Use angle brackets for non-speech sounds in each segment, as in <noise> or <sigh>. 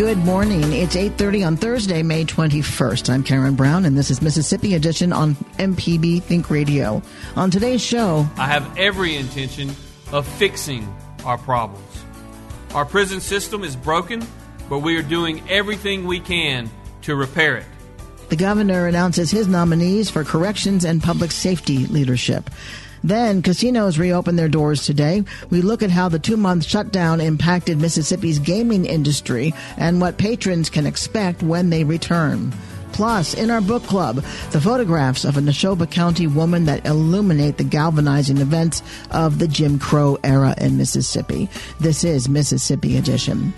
Good morning. It's 8:30 on Thursday, May 21st. I'm Karen Brown and this is Mississippi Edition on MPB Think Radio. On today's show, I have every intention of fixing our problems. Our prison system is broken, but we are doing everything we can to repair it. the governor announces his nominees for corrections and public safety leadership. Then casinos reopen their doors today. We look at how the two month shutdown impacted Mississippi's gaming industry and what patrons can expect when they return. Plus, in our book club, the photographs of a Neshoba County woman that illuminate the galvanizing events of the Jim Crow era in Mississippi. This is Mississippi Edition.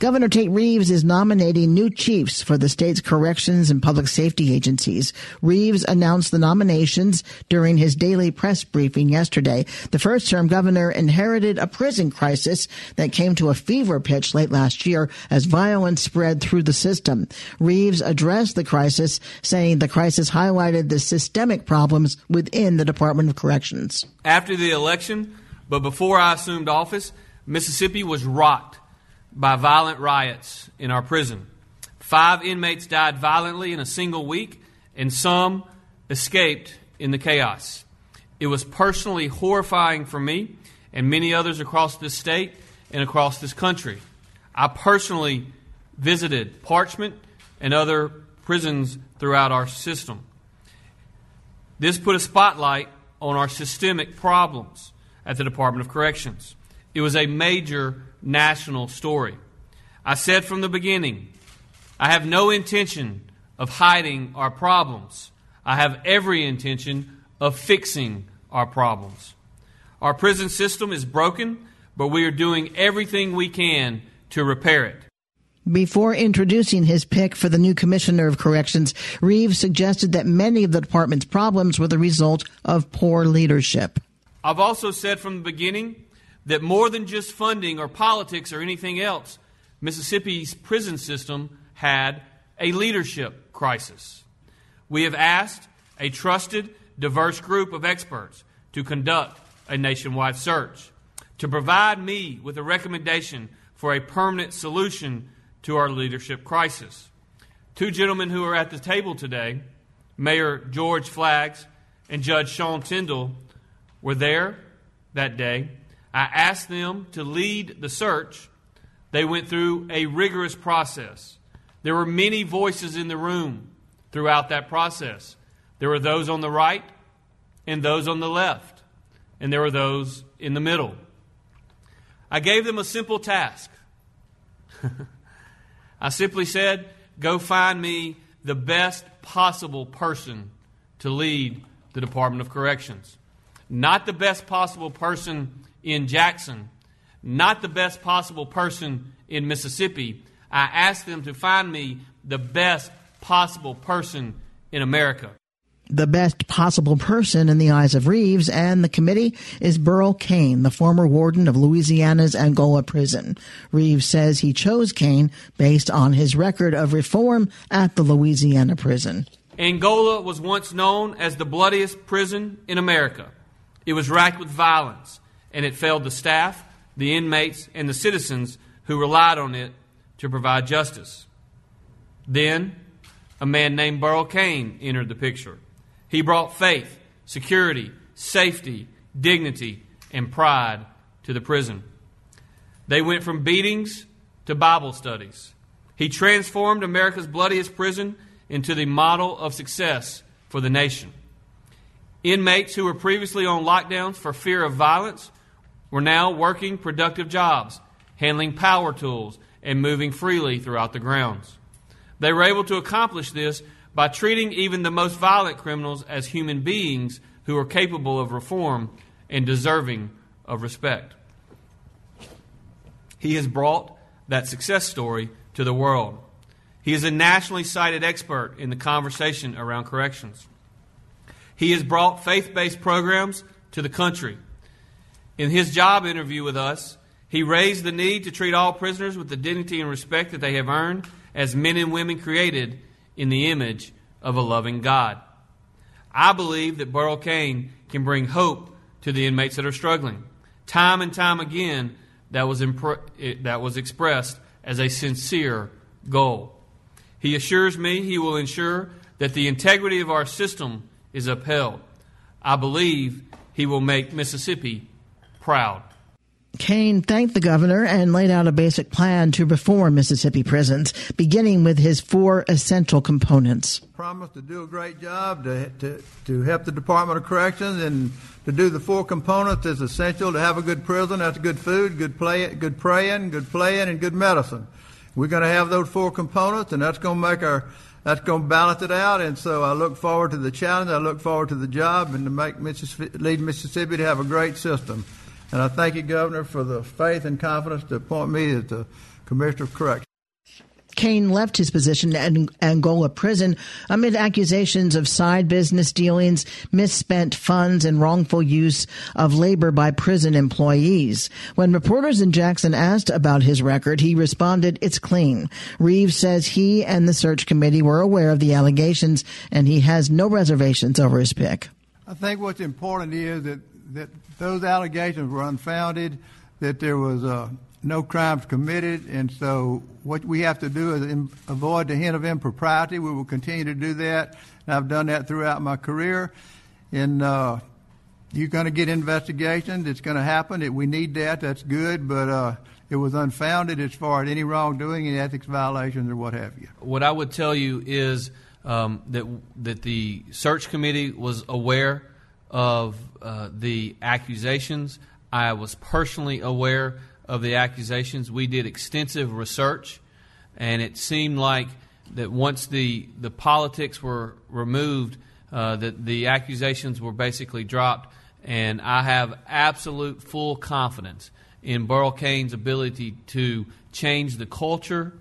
Governor Tate Reeves is nominating new chiefs for the state's corrections and public safety agencies. Reeves announced the nominations during his daily press briefing yesterday. The first term governor inherited a prison crisis that came to a fever pitch late last year as violence spread through the system. Reeves addressed the crisis, saying the crisis highlighted the systemic problems within the Department of Corrections. After the election, but before I assumed office, Mississippi was rocked by violent riots in our prison. Five inmates died violently in a single week, and some escaped in the chaos. It was personally horrifying for me and many others across this state and across this country. I personally visited Parchman and other prisons throughout our system. This put a spotlight on our systemic problems at the Department of Corrections. It was a major national story. I said from the beginning, I have no intention of hiding our problems. I have every intention of fixing our problems. Our prison system is broken, but we are doing everything we can to repair it. Before introducing his pick for the new commissioner of corrections, Reeves suggested that many of the department's problems were the result of poor leadership. I've also said from the beginning that more than just funding or politics or anything else, Mississippi's prison system had a leadership crisis. We have asked a trusted, diverse group of experts to conduct a nationwide search, to provide me with a recommendation for a permanent solution to our leadership crisis. Two gentlemen who are at the table today, Mayor George Flaggs and Judge Sean Tindell, were there that day. I asked them to lead the search. They went through a rigorous process. There were many voices in the room throughout that process. There were those on the right and those on the left, and there were those in the middle. I gave them a simple task. <laughs> I simply said, Go find me the best possible person to lead the Department of Corrections. Not the best possible person in Jackson, not the best possible person in Mississippi. I asked them to find me the best possible person in America. the best possible person in the eyes of Reeves and the committee is Burl Cain, the former warden of Louisiana's Angola prison. Reeves says he chose Cain based on his record of reform at the Louisiana prison. Angola was once known as the bloodiest prison in America. It was racked with violence, and it failed the staff, the inmates, and the citizens who relied on it to provide justice. Then, a man named Burl Cain entered the picture. He brought faith, security, safety, dignity, and pride to the prison. They went from beatings to Bible studies. He transformed America's bloodiest prison into the model of success for the nation. Inmates who were previously on lockdowns for fear of violence were now working productive jobs, handling power tools, and moving freely throughout the grounds. They were able to accomplish this by treating even the most violent criminals as human beings who are capable of reform and deserving of respect. He has brought that success story to the world. He is a nationally cited expert in the conversation around corrections. He has brought faith based programs to the country. In his job interview with us, he raised the need to treat all prisoners with the dignity and respect that they have earned as men and women created in the image of a loving God. I believe that Burl Cain can bring hope to the inmates that are struggling. Time and time again, that was, imp- eh, that was expressed as a sincere goal. He assures me he will ensure that the integrity of our system is upheld. I believe he will make Mississippi proud. Cain thanked the governor and laid out a basic plan to reform Mississippi prisons, beginning with his four essential components. Promised to do a great job to, to, to help the Department of Corrections and to do the four components is essential to have a good prison. That's good food, good play, good praying, good playing, and good medicine. We're going to have those four components, and that's going to make our that's going to balance it out. And so I look forward to the challenge. I look forward to the job and to make Mississippi, lead Mississippi to have a great system. And I thank you, Governor, for the faith and confidence to appoint me as the Commissioner of Corrections. Cain left his position at Angola prison amid accusations of side business dealings, misspent funds, and wrongful use of labor by prison employees. When reporters in Jackson asked about his record, he responded, It's clean. Reeves says he and the search committee were aware of the allegations and he has no reservations over his pick. I think what's important is that that those allegations were unfounded, that there was uh, no crimes committed, and so what we have to do is avoid the hint of impropriety. We will continue to do that, and I've done that throughout my career. And uh, you're going to get investigations. It's going to happen. It, we need that. That's good, but. Uh, it was unfounded as far as any wrongdoing, any ethics violations, or what have you. What I would tell you is um, that that the search committee was aware of uh, the accusations. I was personally aware of the accusations. We did extensive research, and it seemed like that once the, the politics were removed, uh, that the accusations were basically dropped. And I have absolute full confidence in Burl Cain's ability to change the culture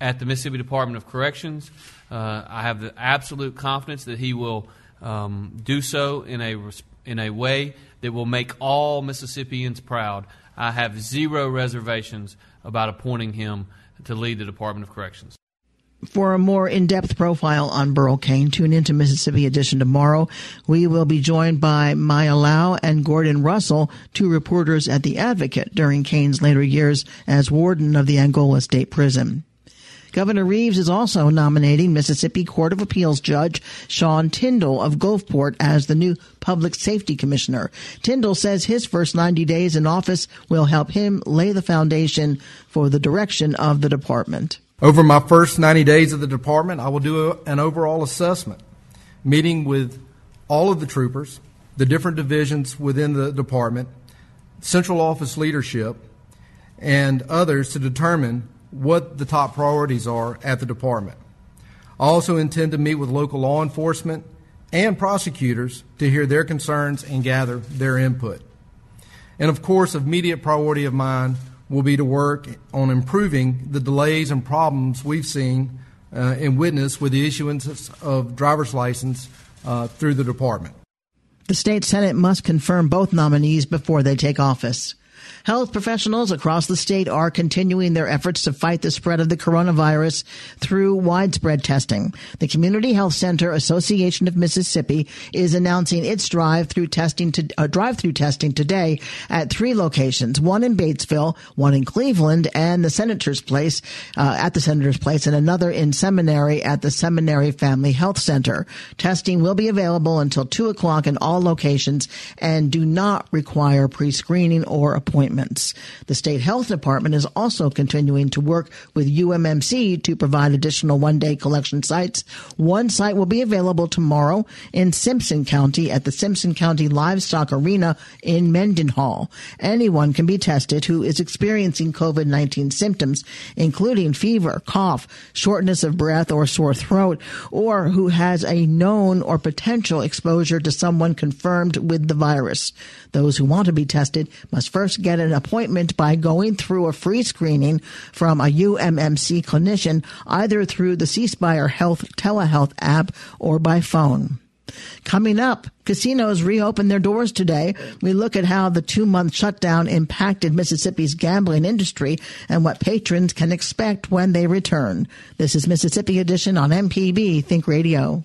at the Mississippi Department of Corrections. Uh, I have the absolute confidence that he will um, do so in a in a way that will make all Mississippians proud. I have zero reservations about appointing him to lead the Department of Corrections. For a more in-depth profile on Burl Cain, tune into Mississippi Edition tomorrow. We will be joined by Maya Lau and Gordon Russell, two reporters at The Advocate during Cain's later years as warden of the Angola State Prison. Governor Reeves is also nominating Mississippi Court of Appeals Judge Sean Tindell of Gulfport as the new Public Safety Commissioner. Tindell says his first 90 days in office will help him lay the foundation for the direction of the department. Over my first 90 days of the department, I will do a, an overall assessment, meeting with all of the troopers, the different divisions within the department, central office leadership, and others to determine what the top priorities are at the department. I also intend to meet with local law enforcement and prosecutors to hear their concerns and gather their input. And of course, immediate priority of mine will be to work on improving the delays and problems we've seen uh, and witnessed with the issuance of driver's license uh, through the department. The state Senate must confirm both nominees before they take office. Health professionals across the state are continuing their efforts to fight the spread of the coronavirus through widespread testing. The Community Health Center Association of Mississippi is announcing its drive-through testing to uh, drive-through testing today at three locations: one in Batesville, one in Cleveland, and the Senator's Place uh, at the Senator's Place, and another in Seminary at the Seminary Family Health Center. Testing will be available until two o'clock in all locations and do not require pre-screening or appointment appointments. The state health department is also continuing to work with UMMC to provide additional one day collection sites. One site will be available tomorrow in Simpson County at the Simpson County Livestock Arena in Mendenhall. Anyone can be tested who is experiencing COVID 19 symptoms, including fever, cough, shortness of breath, or sore throat, or who has a known or potential exposure to someone confirmed with the virus. Those who want to be tested must first get an appointment by going through a free screening from a UMMC clinician, either through the C Spire Health telehealth app or by phone. Coming up, casinos reopen their doors today. We look at how the two month shutdown impacted Mississippi's gambling industry and what patrons can expect when they return. This is Mississippi Edition on MPB Think Radio.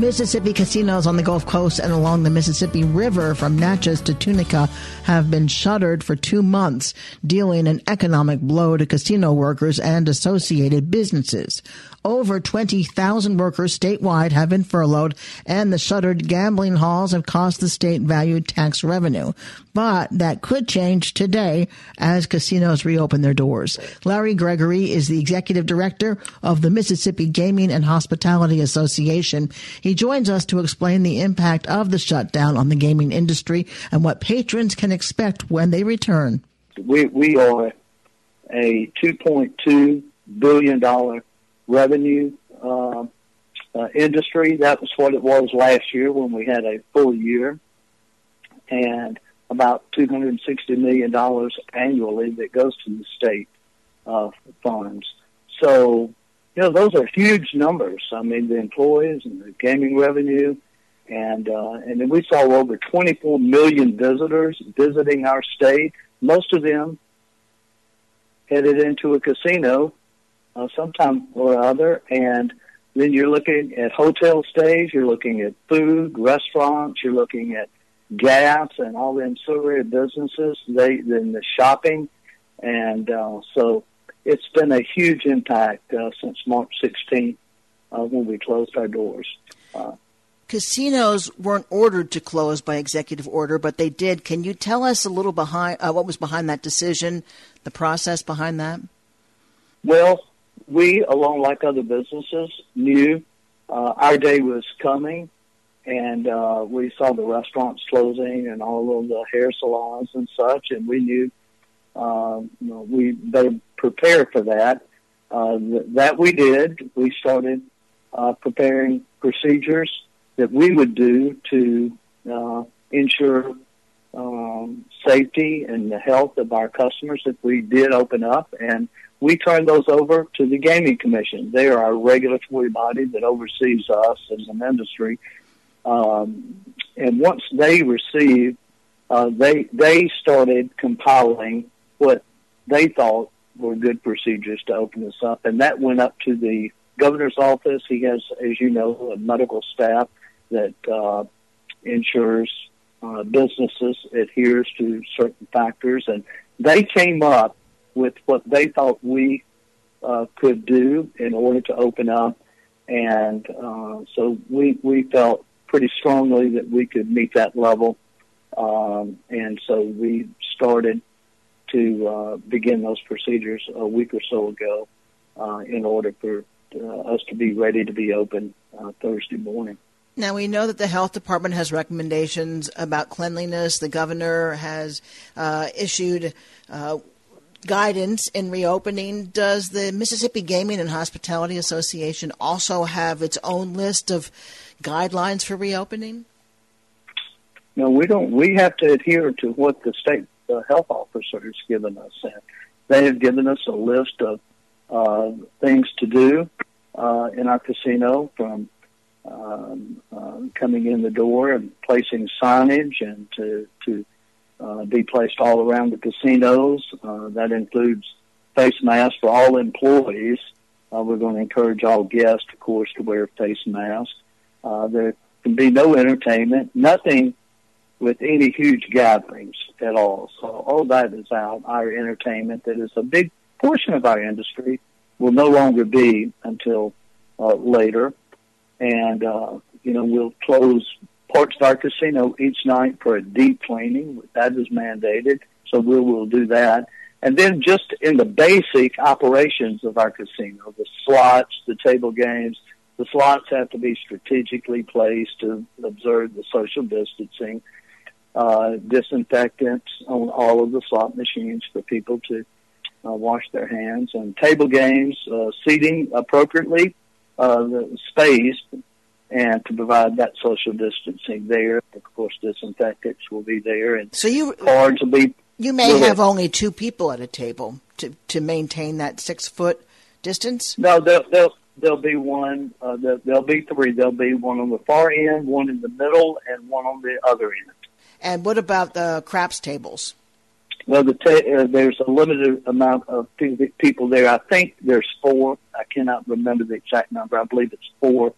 Mississippi casinos on the Gulf Coast and along the Mississippi River from Natchez to Tunica have been shuttered for two months, dealing an economic blow to casino workers and associated businesses. Over 20,000 workers statewide have been furloughed, and the shuttered gambling halls have cost the state valued tax revenue. But that could change today as casinos reopen their doors. Larry Gregory is the executive director of the Mississippi Gaming and Hospitality Association. He joins us to explain the impact of the shutdown on the gaming industry and what patrons can expect when they return. We, we are a $2.2 billion revenue uh, uh, industry. That was what it was last year when we had a full year, and about two hundred and sixty million dollars annually that goes to the state uh, funds. So, you know, those are huge numbers. I mean, the employees and the gaming revenue, and uh, and then we saw over 24 million visitors visiting our state. Most of them headed into a casino uh, sometime or other. And then you're looking at hotel stays, you're looking at food, restaurants, you're looking at gas and all the ancillary businesses, they then the shopping. And uh, so it's been a huge impact uh, since March 16th uh, when we closed our doors. Uh, Casinos weren't ordered to close by executive order, but they did. Can you tell us a little behind uh, what was behind that decision, the process behind that? Well, we, along like other businesses, knew uh, our day was coming, and uh, we saw the restaurants closing and all of the hair salons and such, and we knew uh, you know, we better prepare for that. Uh, th- that we did. We started uh, preparing procedures that we would do to uh, ensure um, safety and the health of our customers if we did open up, and we turn those over to the Gaming Commission. They are our regulatory body that oversees us as an industry. Um, and once they received, uh, they they started compiling what they thought were good procedures to open this up, and that went up to the governor's office. He has, as you know, a medical staff that uh, ensures uh, businesses adheres to certain factors, and they came up with what they thought we uh, could do in order to open up. And uh, so we, we felt pretty strongly that we could meet that level. Um, and so we started to uh, begin those procedures a week or so ago uh, in order for uh, us to be ready to be open uh, Thursday morning. Now, we know that the health department has recommendations about cleanliness. The governor has uh, issued uh, guidance in reopening. Does the Mississippi Gaming and Hospitality Association also have its own list of guidelines for reopening? No, we don't. We have to adhere to what the state health officer has given us. And they have given us a list of uh, things to do uh, in our casino from um, uh, coming in the door and placing signage and to, to uh, be placed all around the casinos. Uh, that includes face masks for all employees. Uh, we're going to encourage all guests, of course, to wear face masks. Uh, there can be no entertainment, nothing with any huge gatherings at all. So all that is out. Our entertainment, that is a big portion of our industry, will no longer be until uh, later. And, uh, you know, we'll close parts of our casino each night for a deep cleaning. That is mandated. So we will do that. And then just in the basic operations of our casino, the slots, the table games, the slots have to be strategically placed to observe the social distancing uh, disinfectants on all of the slot machines for people to uh, wash their hands, and table games, uh, seating appropriately, uh, spaced, and to provide that social distancing there. Of course, disinfectants will be there, and so you cards will be. You may have only two people at a table to to maintain that six foot distance. No, they'll, they'll there'll be one. Uh, there'll, there'll be three. There'll be one on the far end, one in the middle, and one on the other end. And what about the craps tables? Well, the ta- uh, there's a limited amount of people there. I think there's four. I cannot remember the exact number. I believe it's four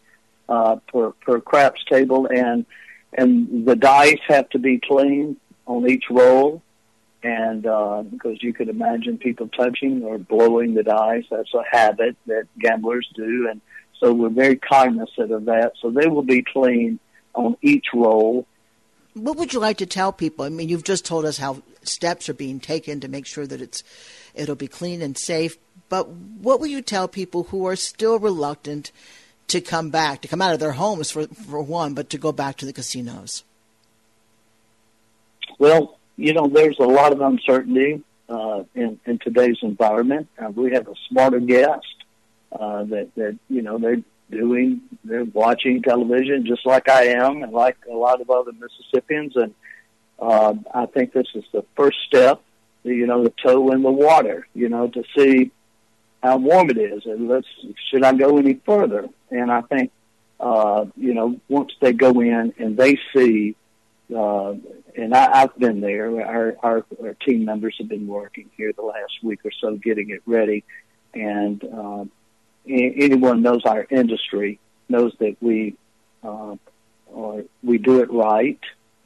uh, per per craps table, and and the dice have to be clean on each roll. And uh, because you could imagine people touching or blowing the dice, that's a habit that gamblers do, and so we're very cognizant of that. So they will be clean on each roll what would you like to tell people? I mean, you've just told us how steps are being taken to make sure that it's it'll be clean and safe. But what will you tell people who are still reluctant to come back, to come out of their homes for for one, but to go back to the casinos? Well, you know, there's a lot of uncertainty uh, in in today's environment. Uh, we have a smarter guest uh, that that you know they're doing, they're watching television just like I am and like a lot of other Mississippians. And uh, I think this is the first step, you know, the toe in the water, you know, to see how warm it is. And let's, should I go any further? And I think, uh, you know, once they go in and they see, uh, and I, I've been there, our, our, our team members have been working here the last week or so getting it ready. And, uh, anyone knows our industry knows that we uh, we do it right.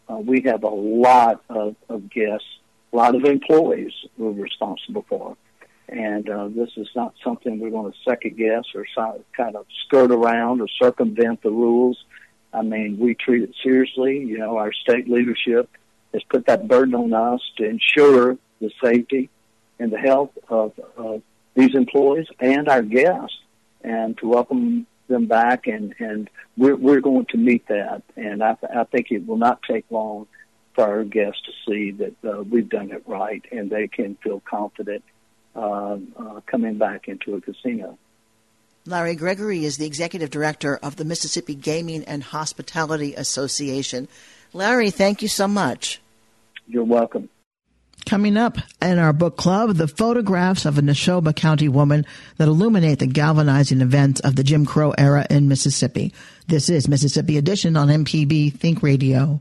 Uh, we have a lot of, of guests, a lot of employees we're responsible for, and uh, this is not something we're going to second guess or kind of skirt around or circumvent the rules. I mean, we treat it seriously. You know, our state leadership has put that burden on us to ensure the safety and the health of, of these employees and our guests and to welcome them back, and and we're we're going to meet that, and I th- I think it will not take long for our guests to see that uh, we've done it right, and they can feel confident uh, uh, coming back into a casino. Larry Gregory is the executive director of the Mississippi Gaming and Hospitality Association. Larry, thank you so much. You're welcome. Coming up in our book club, the photographs of a Neshoba County woman that illuminate the galvanizing events of the Jim Crow era in Mississippi. This is Mississippi Edition on MPB Think Radio.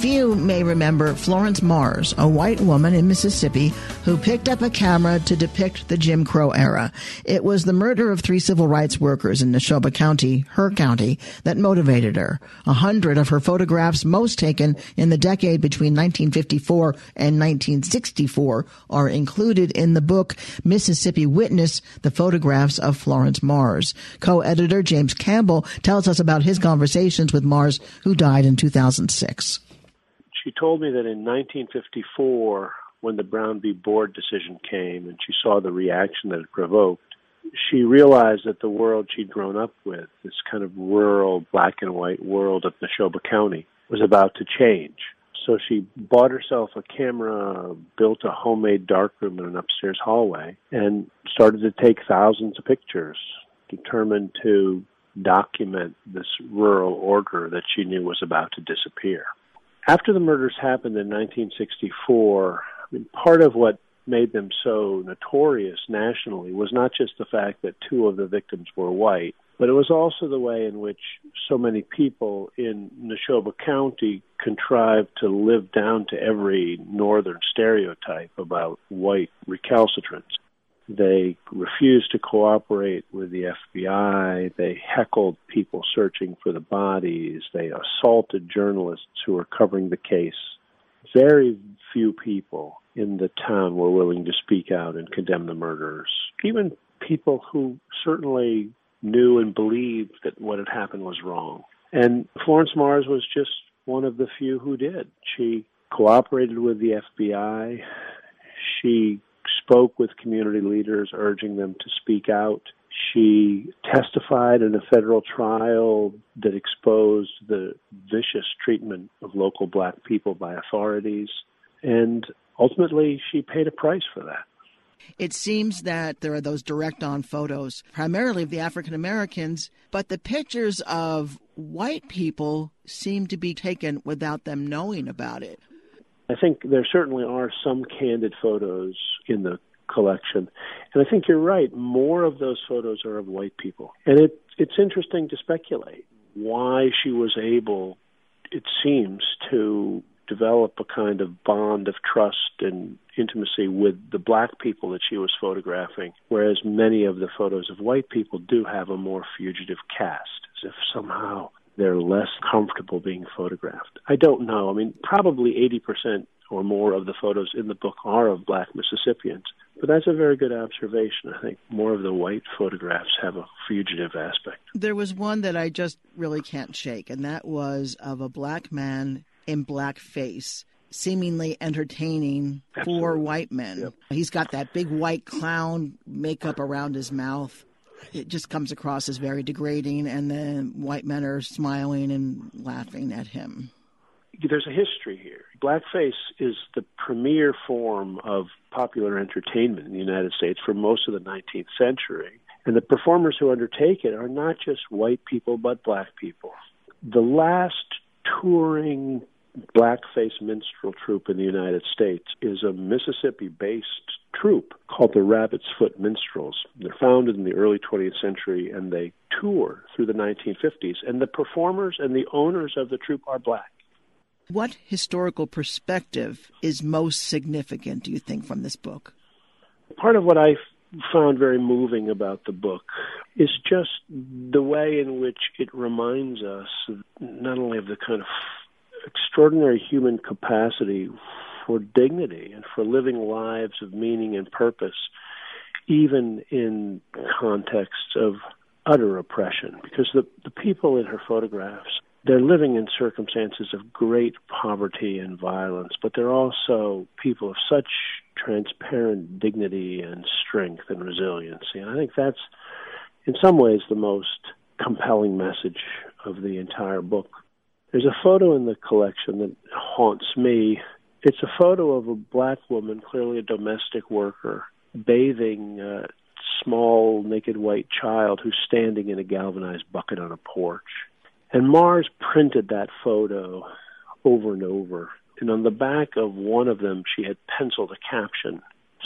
Few may remember Florence Mars, a white woman in Mississippi who picked up a camera to depict the Jim Crow era. It was the murder of three civil rights workers in Neshoba County, her county, that motivated her. A hundred of her photographs, most taken in the decade between 1954 and 1964, are included in the book Mississippi Witness, the photographs of Florence Mars. Co-editor James Campbell tells us about his conversations with Mars, who died in 2006 she told me that in 1954, when the Brown v. Board decision came and she saw the reaction that it provoked, she realized that the world she'd grown up with, this kind of rural black and white world of Neshoba County, was about to change. So she bought herself a camera, built a homemade darkroom in an upstairs hallway, and started to take thousands of pictures, determined to document this rural order that she knew was about to disappear. After the murders happened in 1964, I mean, part of what made them so notorious nationally was not just the fact that two of the victims were white, but it was also the way in which so many people in Neshoba County contrived to live down to every northern stereotype about white recalcitrants. They refused to cooperate with the FBI. They heckled people searching for the bodies. They assaulted journalists who were covering the case. Very few people in the town were willing to speak out and condemn the murderers. Even people who certainly knew and believed that what had happened was wrong. And Florence Mars was just one of the few who did. She cooperated with the FBI. She spoke with community leaders, urging them to speak out. She testified in a federal trial that exposed the vicious treatment of local black people by authorities. And ultimately, she paid a price for that. It seems that there are those direct on photos, primarily of the African Americans, but the pictures of white people seem to be taken without them knowing about it. I think there certainly are some candid photos in the collection. And I think you're right. More of those photos are of white people. And it, it's interesting to speculate why she was able, it seems, to develop a kind of bond of trust and intimacy with the black people that she was photographing, whereas many of the photos of white people do have a more fugitive cast, as if somehow they're less comfortable being photographed. I don't know. I mean, probably 80% or more of the photos in the book are of black Mississippians. But that's a very good observation. I think more of the white photographs have a fugitive aspect. There was one that I just really can't shake, and that was of a black man in blackface seemingly entertaining Absolutely. four white men. Yep. He's got that big white clown makeup around his mouth it just comes across as very degrading, and the white men are smiling and laughing at him. There's a history here. Blackface is the premier form of popular entertainment in the United States for most of the 19th century. And the performers who undertake it are not just white people, but black people. The last touring blackface minstrel troupe in the United States is a Mississippi based troupe called the Rabbit's Foot Minstrels. They're founded in the early 20th century and they tour through the 1950s. And the performers and the owners of the troupe are black. What historical perspective is most significant, do you think, from this book? Part of what I found very moving about the book is just the way in which it reminds us not only of the kind of extraordinary human capacity for dignity and for living lives of meaning and purpose, even in contexts of utter oppression. Because the, the people in her photographs, they're living in circumstances of great poverty and violence, but they're also people of such transparent dignity and strength and resiliency. And I think that's, in some ways, the most compelling message of the entire book. There's a photo in the collection that haunts me. It's a photo of a black woman, clearly a domestic worker, bathing a small naked white child who's standing in a galvanized bucket on a porch. And Mars printed that photo over and over. And on the back of one of them, she had penciled a caption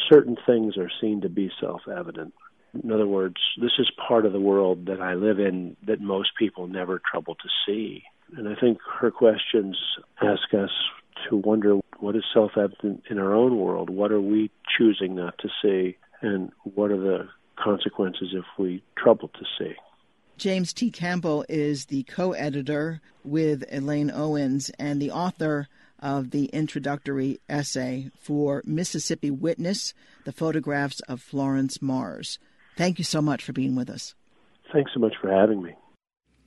Certain things are seen to be self evident. In other words, this is part of the world that I live in that most people never trouble to see And I think her questions ask us to wonder what is self evident in our own world? What are we choosing not to see? And what are the consequences if we trouble to see? James T. Campbell is the co editor with Elaine Owens and the author of the introductory essay for Mississippi Witness The Photographs of Florence Mars. Thank you so much for being with us. Thanks so much for having me.